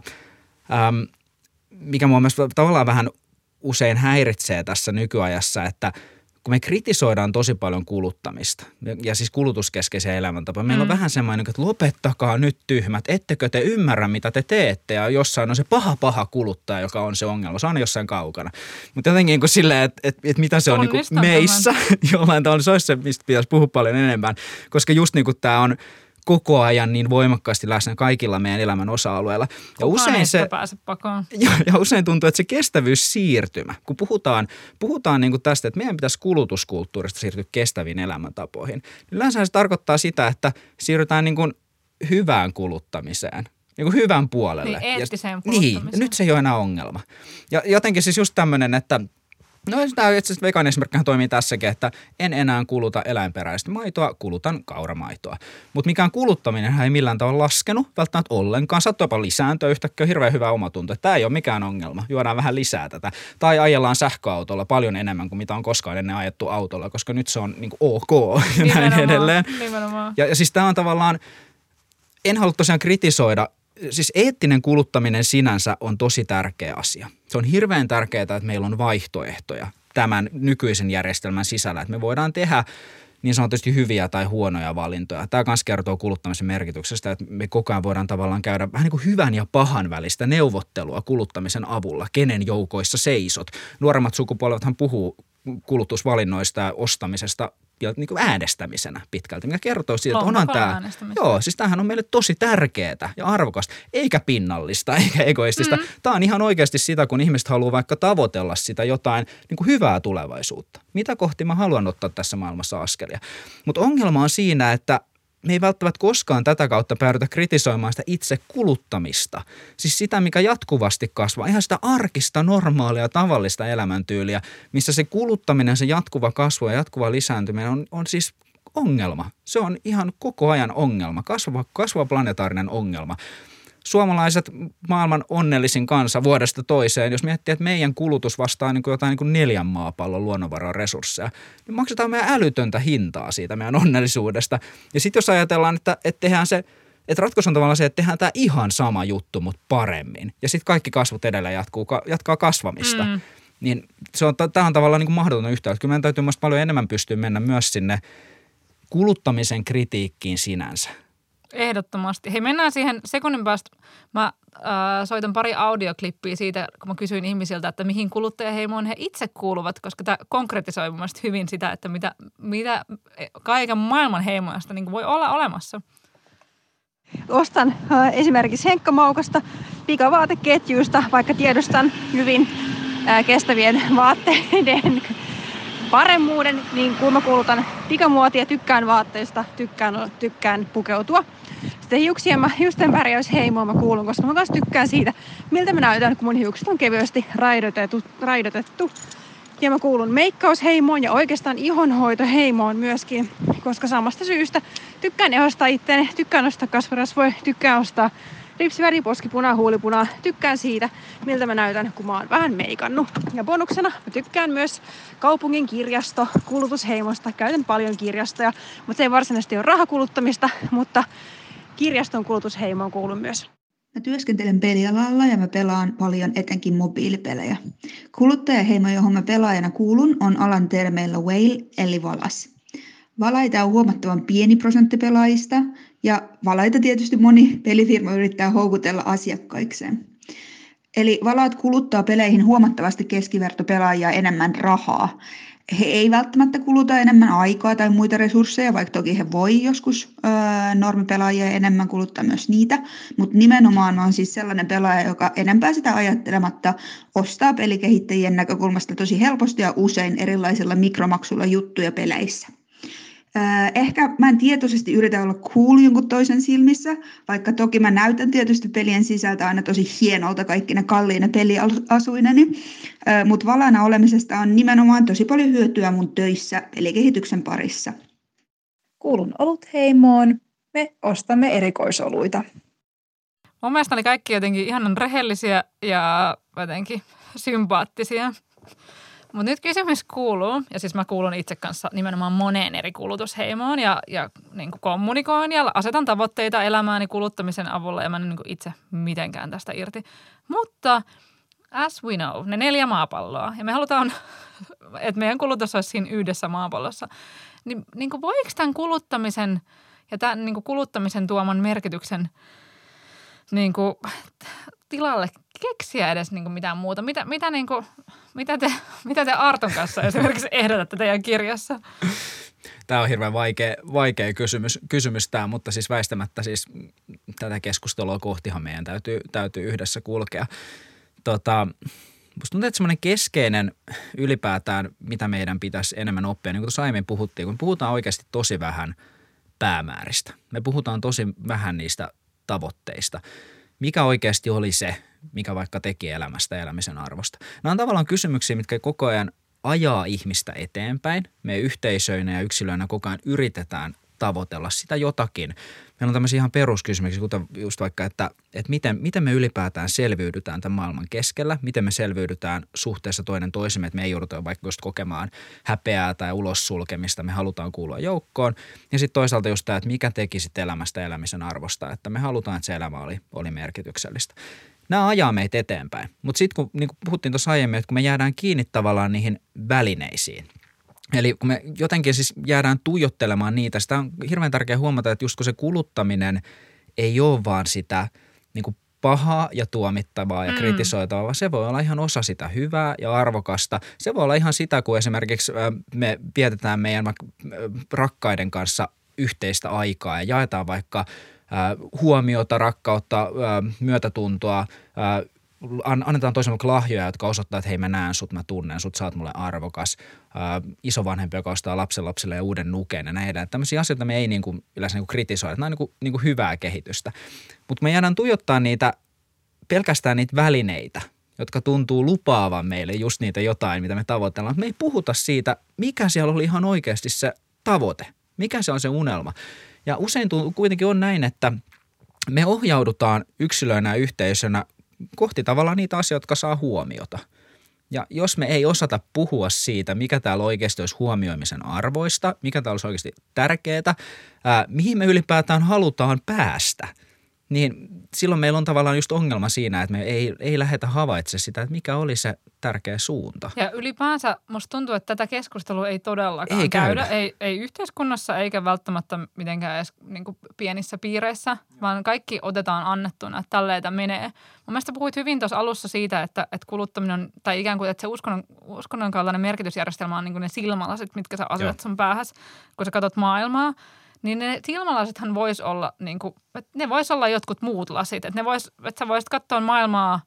ähm, mikä mua myös tavallaan vähän usein häiritsee tässä nykyajassa, että – kun me kritisoidaan tosi paljon kuluttamista ja siis kulutuskeskeisiä elämäntapoja, meillä mm. on vähän semmoinen, että lopettakaa nyt tyhmät, ettekö te ymmärrä mitä te teette? Ja jossain on se paha paha kuluttaja, joka on se ongelma, se on jossain kaukana. Mutta jotenkin niin kuin silleen, että, että, että mitä se on niin kuin meissä, jollain tavalla se olisi se, mistä pitäisi puhua paljon enemmän, koska just niin kuin tämä on – koko ajan niin voimakkaasti läsnä kaikilla meidän elämän osa-alueilla. Ja usein se, pääse pakoon. Ja, ja usein tuntuu, että se kestävyys siirtymä, kun puhutaan, puhutaan niin kuin tästä, että meidän pitäisi kulutuskulttuurista siirtyä kestäviin elämäntapoihin, niin yleensä se tarkoittaa sitä, että siirrytään niin kuin hyvään kuluttamiseen – niin kuin hyvän puolelle. Niin, eettiseen ja, Niin, nyt se ei ole enää ongelma. Ja jotenkin siis just tämmöinen, että – No tämä itse asiassa vegaaniesimerkkihän toimii tässäkin, että en enää kuluta eläinperäistä maitoa, kulutan kauramaitoa. Mutta mikään kuluttaminen ei millään tavalla laskenut välttämättä ollenkaan. Saattaa jopa lisääntyä yhtäkkiä, hirveän hyvä omatunto. Tämä ei ole mikään ongelma, juodaan vähän lisää tätä. Tai ajellaan sähköautolla paljon enemmän kuin mitä on koskaan ennen ajettu autolla, koska nyt se on niin kuin ok ja näin edelleen. Ja, ja siis tämä on tavallaan, en halua tosiaan kritisoida siis eettinen kuluttaminen sinänsä on tosi tärkeä asia. Se on hirveän tärkeää, että meillä on vaihtoehtoja tämän nykyisen järjestelmän sisällä, että me voidaan tehdä niin sanotusti hyviä tai huonoja valintoja. Tämä myös kertoo kuluttamisen merkityksestä, että me koko ajan voidaan tavallaan käydä vähän niin kuin hyvän ja pahan välistä neuvottelua kuluttamisen avulla, kenen joukoissa seisot. Nuoremmat sukupolvethan puhuu kulutusvalinnoista ja ostamisesta ja niin kuin äänestämisenä pitkälti, mikä kertoo siitä, että onhan tämä, joo, siis tämähän on meille tosi tärkeää ja arvokasta, eikä pinnallista, eikä egoistista. Mm. Tämä on ihan oikeasti sitä, kun ihmiset haluaa vaikka tavoitella sitä jotain niin kuin hyvää tulevaisuutta. Mitä kohti mä haluan ottaa tässä maailmassa askelia. Mutta ongelma on siinä, että me ei välttämättä koskaan tätä kautta päädytä kritisoimaan sitä itse kuluttamista. Siis sitä, mikä jatkuvasti kasvaa. Ihan sitä arkista, normaalia, tavallista elämäntyyliä, missä se kuluttaminen, se jatkuva kasvu ja jatkuva lisääntyminen on, on siis ongelma. Se on ihan koko ajan ongelma, kasvava, kasvava planetaarinen ongelma. Suomalaiset maailman onnellisin kansa vuodesta toiseen. Jos miettii, että meidän kulutus vastaa niin kuin jotain niin kuin neljän maapallon luonnonvaran resursseja, niin maksetaan meidän älytöntä hintaa siitä meidän onnellisuudesta. Ja sitten jos ajatellaan, että, että tehdään se – että ratkaisu on tavallaan se, että tehdään tämä ihan sama juttu, mutta paremmin. Ja sitten kaikki kasvut edelleen jatkuu, jatkaa kasvamista. Mm. Niin se on, tämä on tavallaan niin kuin mahdoton yhtälö. Kyllä meidän täytyy myös paljon enemmän pystyä mennä myös sinne kuluttamisen kritiikkiin sinänsä. Ehdottomasti. Hei, mennään siihen sekunnin päästä. Mä äh, soitan pari audioklippiä siitä, kun mä kysyin ihmisiltä, että mihin kuluttajaheimoon he itse kuuluvat, koska tämä konkretisoi mun hyvin sitä, että mitä, mitä kaiken maailman heimoista niin voi olla olemassa – Ostan äh, esimerkiksi Henkka-maukasta pikavaateketjuista, vaikka tiedostan hyvin äh, kestävien vaatteiden paremmuuden, niin kun mä kuulutan pikamuotia, tykkään vaatteista, tykkään, tykkään pukeutua. Sitten hiuksien mä, hiusten värjäysheimoon mä kuulun, koska mä kanssa tykkään siitä, miltä mä näytän, kun mun hiukset on kevyesti raidotettu. raidotettu. Ja mä kuulun meikkausheimoon ja oikeastaan ihonhoitoheimoon myöskin, koska samasta syystä tykkään ehostaa itseäni, tykkään ostaa kasvarasvoja, tykkään ostaa ripsi, väriposkipuna, huulipuna. Tykkään siitä, miltä mä näytän, kun mä oon vähän meikannut. Ja bonuksena mä tykkään myös kaupungin kirjasto kulutusheimosta. Käytän paljon kirjastoja, mutta se ei varsinaisesti ole rahakuluttamista, mutta kirjaston kulutusheimoon kuulun myös. Mä työskentelen pelialalla ja mä pelaan paljon etenkin mobiilipelejä. Kuluttajaheimo, johon mä pelaajana kuulun, on alan termeillä whale eli valas. Valaita on huomattavan pieni prosentti pelaajista ja valaita tietysti moni pelifirma yrittää houkutella asiakkaikseen. Eli valaat kuluttaa peleihin huomattavasti keskivertopelaajia enemmän rahaa he ei välttämättä kuluta enemmän aikaa tai muita resursseja, vaikka toki he voi joskus öö, normipelaajia enemmän kuluttaa myös niitä, mutta nimenomaan on siis sellainen pelaaja, joka enempää sitä ajattelematta ostaa pelikehittäjien näkökulmasta tosi helposti ja usein erilaisilla mikromaksuilla juttuja peleissä. Ehkä mä en tietoisesti yritä olla cool jonkun toisen silmissä, vaikka toki mä näytän tietysti pelien sisältä aina tosi hienolta kaikki ne kalliine peliasuineni, mutta valana olemisesta on nimenomaan tosi paljon hyötyä mun töissä pelikehityksen parissa. Kuulun Olutheimoon. Me ostamme erikoisoluita. Mun mielestä oli kaikki jotenkin ihan rehellisiä ja jotenkin sympaattisia. Mutta nyt kysymys kuuluu, ja siis mä kuulun itse kanssa nimenomaan moneen eri kulutusheimoon ja, ja niin kuin kommunikoin ja asetan tavoitteita elämääni kuluttamisen avulla ja mä en niin kuin itse mitenkään tästä irti. Mutta as we know, ne neljä maapalloa ja me halutaan, että meidän kulutus olisi siinä yhdessä maapallossa, niin, niin kuin voiko tämän kuluttamisen ja tämän niin kuin kuluttamisen tuoman merkityksen niin kuin, tilalle keksiä edes niin kuin mitään muuta? Mitä, mitä, niin kuin, mitä, te, mitä te Arton kanssa esimerkiksi ehdotatte teidän kirjassa? Tämä on hirveän vaikea, vaikea kysymys, kysymys tämä, mutta siis väistämättä siis tätä keskustelua kohtihan meidän täytyy, täytyy yhdessä kulkea. Tota, Musta tuntuu, että semmoinen keskeinen ylipäätään, mitä meidän pitäisi enemmän oppia, niin kuin tuossa aiemmin puhuttiin, kun puhutaan oikeasti tosi vähän päämääristä. Me puhutaan tosi vähän niistä tavoitteista mikä oikeasti oli se, mikä vaikka teki elämästä elämisen arvosta. Nämä on tavallaan kysymyksiä, mitkä koko ajan ajaa ihmistä eteenpäin. Me yhteisöinä ja yksilöinä koko ajan yritetään tavoitella sitä jotakin. Meillä on tämmöisiä ihan peruskysymyksiä, kuten just vaikka, että, että miten, miten me ylipäätään selviydytään tämän maailman keskellä, miten me selviydytään suhteessa toinen toisemme, että me ei jouduta vaikka just kokemaan häpeää tai ulos sulkemista, me halutaan kuulua joukkoon. Ja sitten toisaalta just tämä, että mikä teki sitten elämästä elämisen arvosta, että me halutaan, että se elämä oli, oli merkityksellistä. Nämä ajaa meitä eteenpäin. Mutta sitten kun niin puhuttiin tuossa aiemmin, että kun me jäädään kiinni tavallaan niihin välineisiin – Eli kun me jotenkin siis jäädään tuijottelemaan niitä, sitä on hirveän tärkeää huomata, että just kun se kuluttaminen ei ole vaan sitä niin kuin pahaa ja tuomittavaa ja mm. kritisoitavaa, vaan se voi olla ihan osa sitä hyvää ja arvokasta. Se voi olla ihan sitä, kun esimerkiksi me vietetään meidän rakkaiden kanssa yhteistä aikaa ja jaetaan vaikka huomiota, rakkautta, myötätuntoa, annetaan toiselle lahjoja, jotka osoittaa, että hei mä näen sut, mä tunnen sut, sä oot mulle arvokas. Ää, isovanhempi, joka ostaa lapsen lapselle ja uuden nuken ja näin edelleen. Tämmöisiä asioita me ei niin kuin, yleensä niin kuin kritisoida, nämä on niin kuin, niin kuin hyvää kehitystä. Mutta me jäädään tuijottaa niitä, pelkästään niitä välineitä, jotka tuntuu lupaavan meille just niitä jotain, mitä me tavoitellaan. Me ei puhuta siitä, mikä siellä oli ihan oikeasti se tavoite, mikä se on se unelma. Ja usein kuitenkin on näin, että – me ohjaudutaan yksilöinä ja yhteisönä kohti tavallaan niitä asioita, jotka saa huomiota. Ja jos me ei osata puhua siitä, mikä täällä oikeasti olisi huomioimisen arvoista, mikä täällä olisi oikeasti tärkeää, ää, mihin me ylipäätään halutaan päästä – niin silloin meillä on tavallaan just ongelma siinä, että me ei, ei lähdetä havaitse sitä, että mikä oli se tärkeä suunta. Ja ylipäänsä musta tuntuu, että tätä keskustelua ei todellakaan Ei käydä. Ei, ei yhteiskunnassa eikä välttämättä mitenkään edes niin pienissä piireissä, vaan kaikki otetaan annettuna, että tälleen menee. Mun mielestä puhuit hyvin tuossa alussa siitä, että, että kuluttaminen on, tai ikään kuin, että se uskonnon, uskonnon kaltainen merkitysjärjestelmä on niin ne silmälasit, mitkä sä asetat Joo. sun päähäs, kun sä katsot maailmaa. Niin ne silmälasithan vois olla, niin kuin, ne vois olla jotkut muut lasit. Että, ne vois, että sä voisit katsoa maailmaa,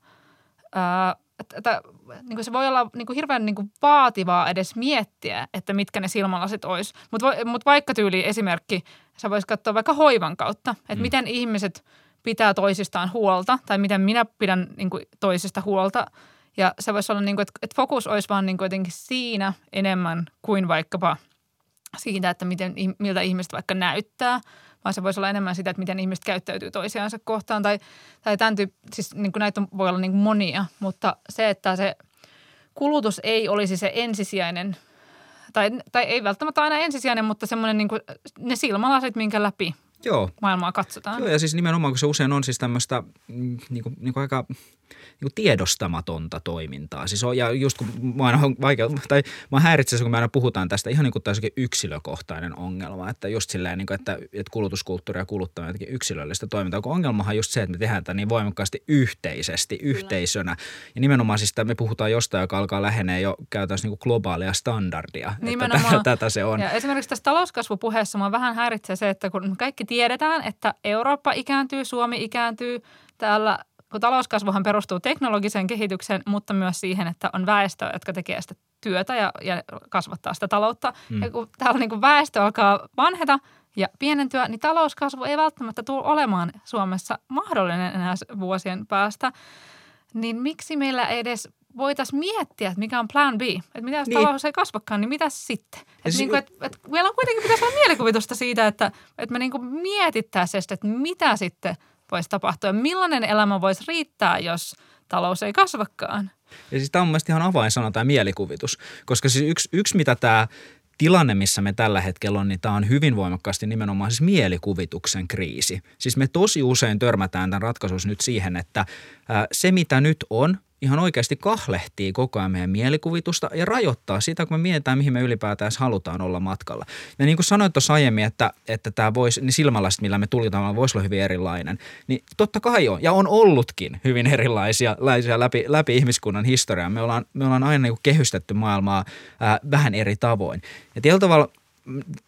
ää, että, että niin kuin se voi olla niin kuin hirveän niin kuin vaativaa edes miettiä, että mitkä ne silmälasit olisi. Mutta mut vaikka tyyli esimerkki, sä voisit katsoa vaikka hoivan kautta, että mm. miten ihmiset pitää toisistaan huolta tai miten minä pidän niin kuin toisista huolta. Ja se voisi olla, niin kuin, että, että fokus olisi vaan niin kuin jotenkin siinä enemmän kuin vaikkapa siitä, että miten, miltä ihmiset vaikka näyttää, vaan se voisi olla enemmän sitä, että miten ihmiset käyttäytyy toisiansa kohtaan. Tai, tai tämän tyyppi, siis niin näitä voi olla niin monia, mutta se, että se kulutus ei olisi se ensisijainen, tai, tai ei välttämättä aina ensisijainen, mutta semmoinen niin ne silmälasit, minkä läpi Joo, maailmaa katsotaan. Joo, ja siis nimenomaan, kun se usein on siis tämmöistä mm, niin kuin, niin kuin aika niin kuin tiedostamatonta toimintaa. Siis on, ja just kun mä aina on vaikea, tai mä häiritsee se, kun me aina puhutaan tästä ihan niin kuin täysin yksilökohtainen ongelma, että just silleen, niin kuin, että, että kulutuskulttuuri ja kuluttaminen on jotenkin yksilöllistä toimintaa, kun ongelmahan on just se, että me tehdään tätä niin voimakkaasti yhteisesti, yhteisönä. Ja nimenomaan siis että me puhutaan jostain, joka alkaa lähenee jo käytännössä niin kuin globaalia standardia. Että Nimenomaan. tätä, tätä se on. Ja esimerkiksi tässä talouskasvupuheessa mua vähän häiritsee se, että kun kaikki tiedetään, että Eurooppa ikääntyy, Suomi ikääntyy, täällä kun talouskasvuhan perustuu teknologiseen kehitykseen, mutta myös siihen, että on väestö, jotka tekee sitä työtä ja, ja kasvattaa sitä taloutta. Mm. Ja kun täällä niin kuin väestö alkaa vanheta ja pienentyä, niin talouskasvu ei välttämättä tule olemaan Suomessa mahdollinen enää vuosien päästä. Niin miksi meillä ei edes voitaisiin miettiä, että mikä on plan B. Että mitä jos Niin. talous ei kasvakaan, niin mitä sitten? Että siis- niin kuin, et, et meillä on kuitenkin pitäisi olla mielikuvitusta siitä, että, että me niin kuin mietittäisiin, että mitä sitten voisi tapahtua ja millainen elämä voisi riittää, jos talous ei kasvakaan. Ja siis tämä on mun mielestä ihan avainsana tämä mielikuvitus, koska siis yksi, yksi mitä tämä tilanne, missä me tällä hetkellä on, niin tämä on hyvin voimakkaasti nimenomaan siis mielikuvituksen kriisi. Siis me tosi usein törmätään tämän ratkaisussa nyt siihen, että se mitä nyt on, ihan oikeasti kahlehtii koko ajan meidän mielikuvitusta ja rajoittaa sitä, kun me mietitään, mihin me ylipäätään halutaan olla matkalla. Ja niin kuin sanoit tuossa aiemmin, että, että tämä voisi, niin silmälasit, millä me tulkitaan, voisi olla hyvin erilainen, niin totta kai on, ja on ollutkin hyvin erilaisia laisia läpi, läpi ihmiskunnan historiaa. Me ollaan, me ollaan aina niin kuin kehystetty maailmaa ää, vähän eri tavoin. Ja tietyllä tavalla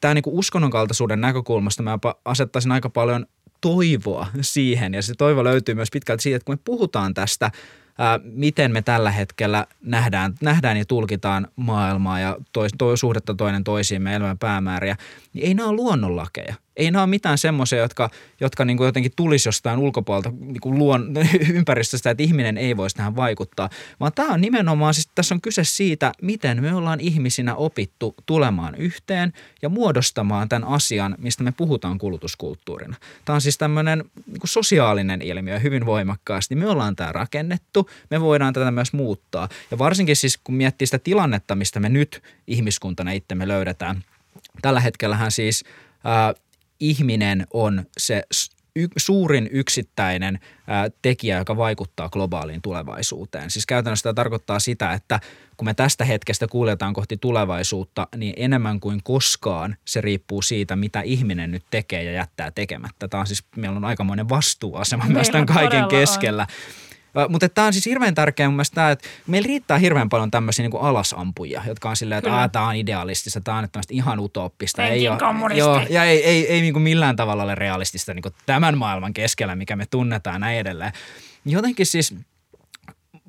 tämä niin uskonnon kaltaisuuden näkökulmasta mä asettaisin aika paljon toivoa siihen, ja se toivo löytyy myös pitkälti siitä, että kun me puhutaan tästä, ää, miten me tällä hetkellä nähdään, nähdään ja tulkitaan maailmaa ja tois, toi, suhdetta toinen toisiimme elämän päämääriä, niin ei nämä ole luonnonlakeja. Ei nämä ole mitään semmoisia, jotka, jotka niin kuin jotenkin tulisi jostain ulkopuolelta niin kuin luon, ympäristöstä, että ihminen ei voisi tähän vaikuttaa. Vaan tämä on nimenomaan, siis tässä on kyse siitä, miten me ollaan ihmisinä opittu tulemaan yhteen ja muodostamaan tämän asian, mistä me puhutaan kulutuskulttuurina. Tämä on siis tämmöinen niin kuin sosiaalinen ilmiö hyvin voimakkaasti. Me ollaan tämä rakennettu, me voidaan tätä myös muuttaa. Ja varsinkin siis kun miettii sitä tilannetta, mistä me nyt ihmiskuntana itsemme löydetään. Tällä hetkellähän siis äh, ihminen on se y- suurin yksittäinen ää, tekijä, joka vaikuttaa globaaliin tulevaisuuteen. Siis käytännössä tämä tarkoittaa sitä, että kun me tästä hetkestä kuljetaan kohti tulevaisuutta, niin enemmän kuin koskaan se riippuu siitä, mitä ihminen nyt tekee ja jättää tekemättä. Tämä on siis, meillä on aikamoinen vastuuasema myös tämän kaiken todella on. Mutta tämä on siis hirveän tärkeää mun mielestä tämä, että meillä riittää hirveän paljon tämmöisiä niin alasampuja, jotka on silleen, että tämä on idealistista, tämä on tämmöistä ihan utooppista. Thinking ole-. Joo, ja ei, ei, ei niin kuin millään tavalla ole realistista niin kuin tämän maailman keskellä, mikä me tunnetaan näin edelleen. Jotenkin siis,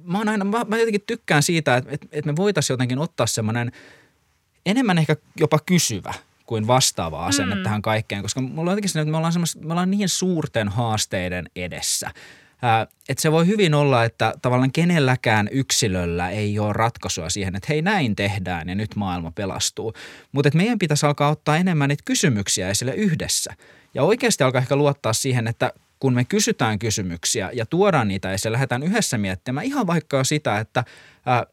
mä, oon aina, mä, mä jotenkin tykkään siitä, että, että, että me voitaisiin jotenkin ottaa semmoinen enemmän ehkä jopa kysyvä kuin vastaava asenne mm. tähän kaikkeen, koska mulla on jotenkin se, että me ollaan, me ollaan niin suurten haasteiden edessä. Että se voi hyvin olla, että tavallaan kenelläkään yksilöllä ei ole ratkaisua siihen, että hei näin tehdään ja nyt maailma pelastuu. Mutta meidän pitäisi alkaa ottaa enemmän niitä kysymyksiä esille yhdessä. Ja oikeasti alkaa ehkä luottaa siihen, että kun me kysytään kysymyksiä ja tuodaan niitä ja lähdetään yhdessä miettimään ihan vaikka sitä, että ää,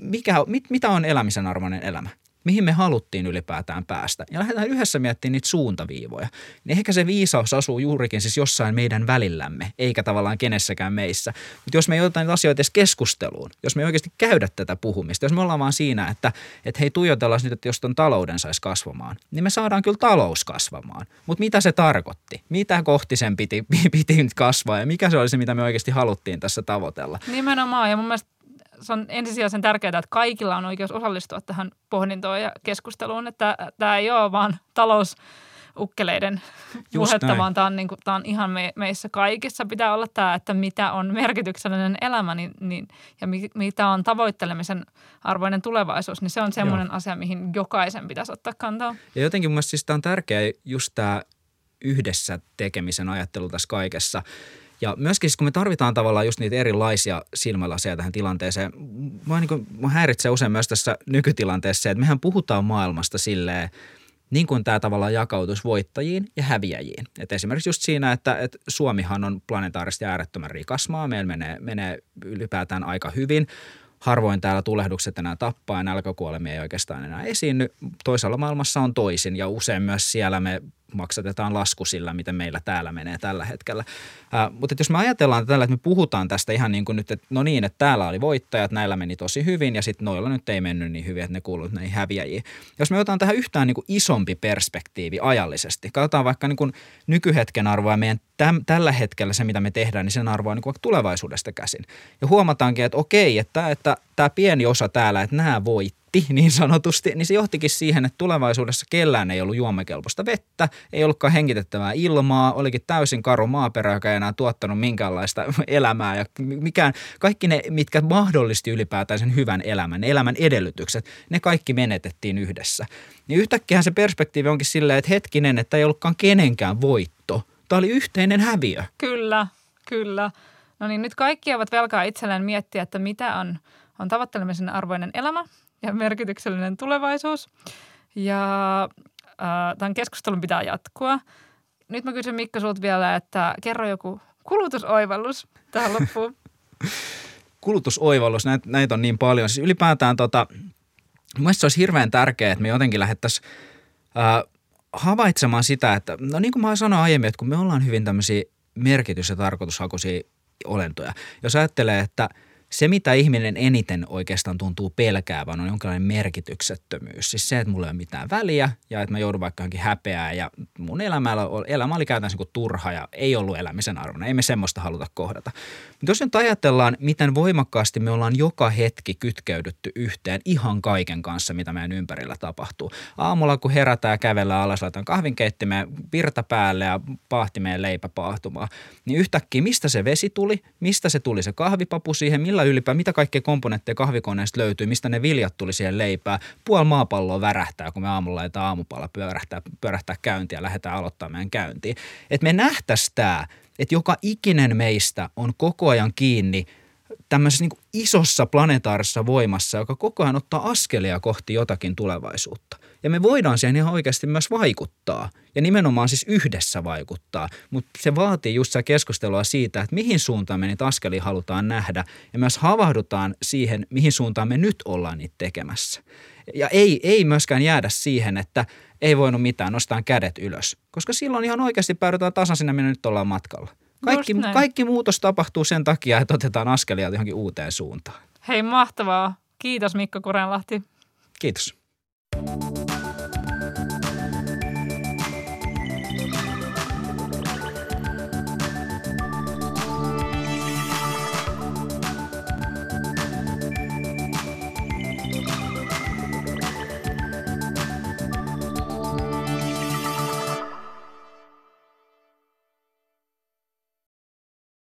mikä, mit, mitä on elämisen arvoinen elämä mihin me haluttiin ylipäätään päästä. Ja lähdetään yhdessä miettimään niitä suuntaviivoja. Niin ehkä se viisaus asuu juurikin siis jossain meidän välillämme, eikä tavallaan kenessäkään meissä. Mutta jos me ei oteta niitä asioita edes keskusteluun, jos me ei oikeasti käydä tätä puhumista, jos me ollaan vaan siinä, että, että hei tuijotellaan nyt, että jos ton talouden saisi kasvamaan, niin me saadaan kyllä talous kasvamaan. Mutta mitä se tarkoitti? Mitä kohti sen piti, piti kasvaa ja mikä se oli se, mitä me oikeasti haluttiin tässä tavoitella? Nimenomaan ja mun mielestä se on ensisijaisen tärkeää, että kaikilla on oikeus osallistua tähän pohdintoon ja keskusteluun, että tämä ei ole vaan talous ukkeleiden puhetta, vaan tämä on, niin kuin, tämä on ihan me, meissä kaikissa. Pitää olla tämä, että mitä on merkityksellinen elämä niin, niin, ja mi, mitä on tavoittelemisen arvoinen tulevaisuus, niin se on semmoinen Joo. asia, mihin jokaisen pitäisi ottaa kantaa. Ja jotenkin mun siis tämä on tärkeää just tämä yhdessä tekemisen ajattelu tässä kaikessa – ja myöskin siis kun me tarvitaan tavallaan just niitä erilaisia silmälaseja tähän tilanteeseen, mua, niin kuin, mua häiritsee usein myös tässä nykytilanteessa se, että mehän puhutaan maailmasta silleen, niin kuin tämä tavallaan jakautus voittajiin ja häviäjiin. Et esimerkiksi just siinä, että, että Suomihan on planetaarisesti äärettömän rikas maa, meillä menee, menee ylipäätään aika hyvin. Harvoin täällä tulehdukset enää tappaa ja nälkäkuolemia ei oikeastaan enää esiinny. Toisella maailmassa on toisin ja usein myös siellä me maksatetaan lasku sillä, miten meillä täällä menee tällä hetkellä. Ää, mutta jos me ajatellaan tällä, että me puhutaan tästä ihan niin kuin nyt, että no niin, että täällä oli voittajat, näillä meni tosi hyvin ja sitten noilla nyt ei mennyt niin hyvin, että ne kuuluvat näihin häviäjiin. Jos me otetaan tähän yhtään niin kuin isompi perspektiivi ajallisesti, katsotaan vaikka niin kuin nykyhetken arvoa meidän täm, tällä hetkellä se, mitä me tehdään, niin sen arvoa niin kuin tulevaisuudesta käsin. Ja huomataankin, että okei, että, että tämä pieni osa täällä, että nämä voit johti niin sanotusti, niin se johtikin siihen, että tulevaisuudessa kellään ei ollut juomakelpoista vettä, ei ollutkaan hengitettävää ilmaa, olikin täysin karu maaperä, joka ei enää tuottanut minkäänlaista elämää ja mikään, kaikki ne, mitkä mahdollisti ylipäätään sen hyvän elämän, elämän edellytykset, ne kaikki menetettiin yhdessä. Niin yhtäkkiä se perspektiivi onkin silleen, että hetkinen, että ei ollutkaan kenenkään voitto. Tämä oli yhteinen häviö. Kyllä, kyllä. No niin, nyt kaikki ovat velkaa itselleen miettiä, että mitä on, on tavoittelemisen arvoinen elämä ja merkityksellinen tulevaisuus. Ja äh, tämän keskustelun pitää jatkua. Nyt mä kysyn Mikko sulta vielä, että kerro joku kulutusoivallus tähän loppuun. kulutusoivallus, näitä, näitä on niin paljon. Siis ylipäätään tota, mielestäni se olisi hirveän tärkeää, että me jotenkin lähdettäisiin äh, havaitsemaan sitä, että no niin kuin mä sanoin aiemmin, että kun me ollaan hyvin tämmöisiä merkitys- ja tarkoitushakuisia olentoja. Jos ajattelee, että – se, mitä ihminen eniten oikeastaan tuntuu pelkäävän, on jonkinlainen merkityksettömyys. Siis se, että mulla ei ole mitään väliä ja että mä joudun vaikka johonkin häpeään ja mun elämä, elämä oli käytännössä kuin turha ja ei ollut elämisen arvona. Ei me semmoista haluta kohdata. Mutta jos nyt ajatellaan, miten voimakkaasti me ollaan joka hetki kytkeydytty yhteen ihan kaiken kanssa, mitä meidän ympärillä tapahtuu. Aamulla kun herätään ja kävellään alas, laitetaan kahvinkeittimeen virta päälle ja paahtimeen leipä paahtumaan, niin yhtäkkiä mistä se vesi tuli, mistä se tuli se kahvipapu siihen, millä ylipäätään, mitä kaikkea komponentteja kahvikoneesta löytyy, mistä ne viljat tuli siihen leipää. Puoli maapalloa värähtää, kun me aamulla laitetaan aamupala pyörähtää, pyörähtää käyntiä ja lähdetään aloittamaan meidän käyntiin. Että me nähtäisiin tämä, että joka ikinen meistä on koko ajan kiinni tämmöisessä niin isossa planetaarisessa voimassa, joka koko ajan ottaa askelia kohti jotakin tulevaisuutta. Ja me voidaan siihen ihan oikeasti myös vaikuttaa ja nimenomaan siis yhdessä vaikuttaa, mutta se vaatii just sitä keskustelua siitä, että mihin suuntaan me niitä askelia halutaan nähdä ja myös havahdutaan siihen, mihin suuntaan me nyt ollaan niitä tekemässä. Ja ei, ei myöskään jäädä siihen, että ei voinut mitään, nostaa kädet ylös, koska silloin ihan oikeasti päädytään tasan sinne, minne nyt ollaan matkalla. Kaikki, kaikki muutos tapahtuu sen takia, että otetaan askelia johonkin uuteen suuntaan. Hei mahtavaa. Kiitos Mikko Kurenlahti. Kiitos. Música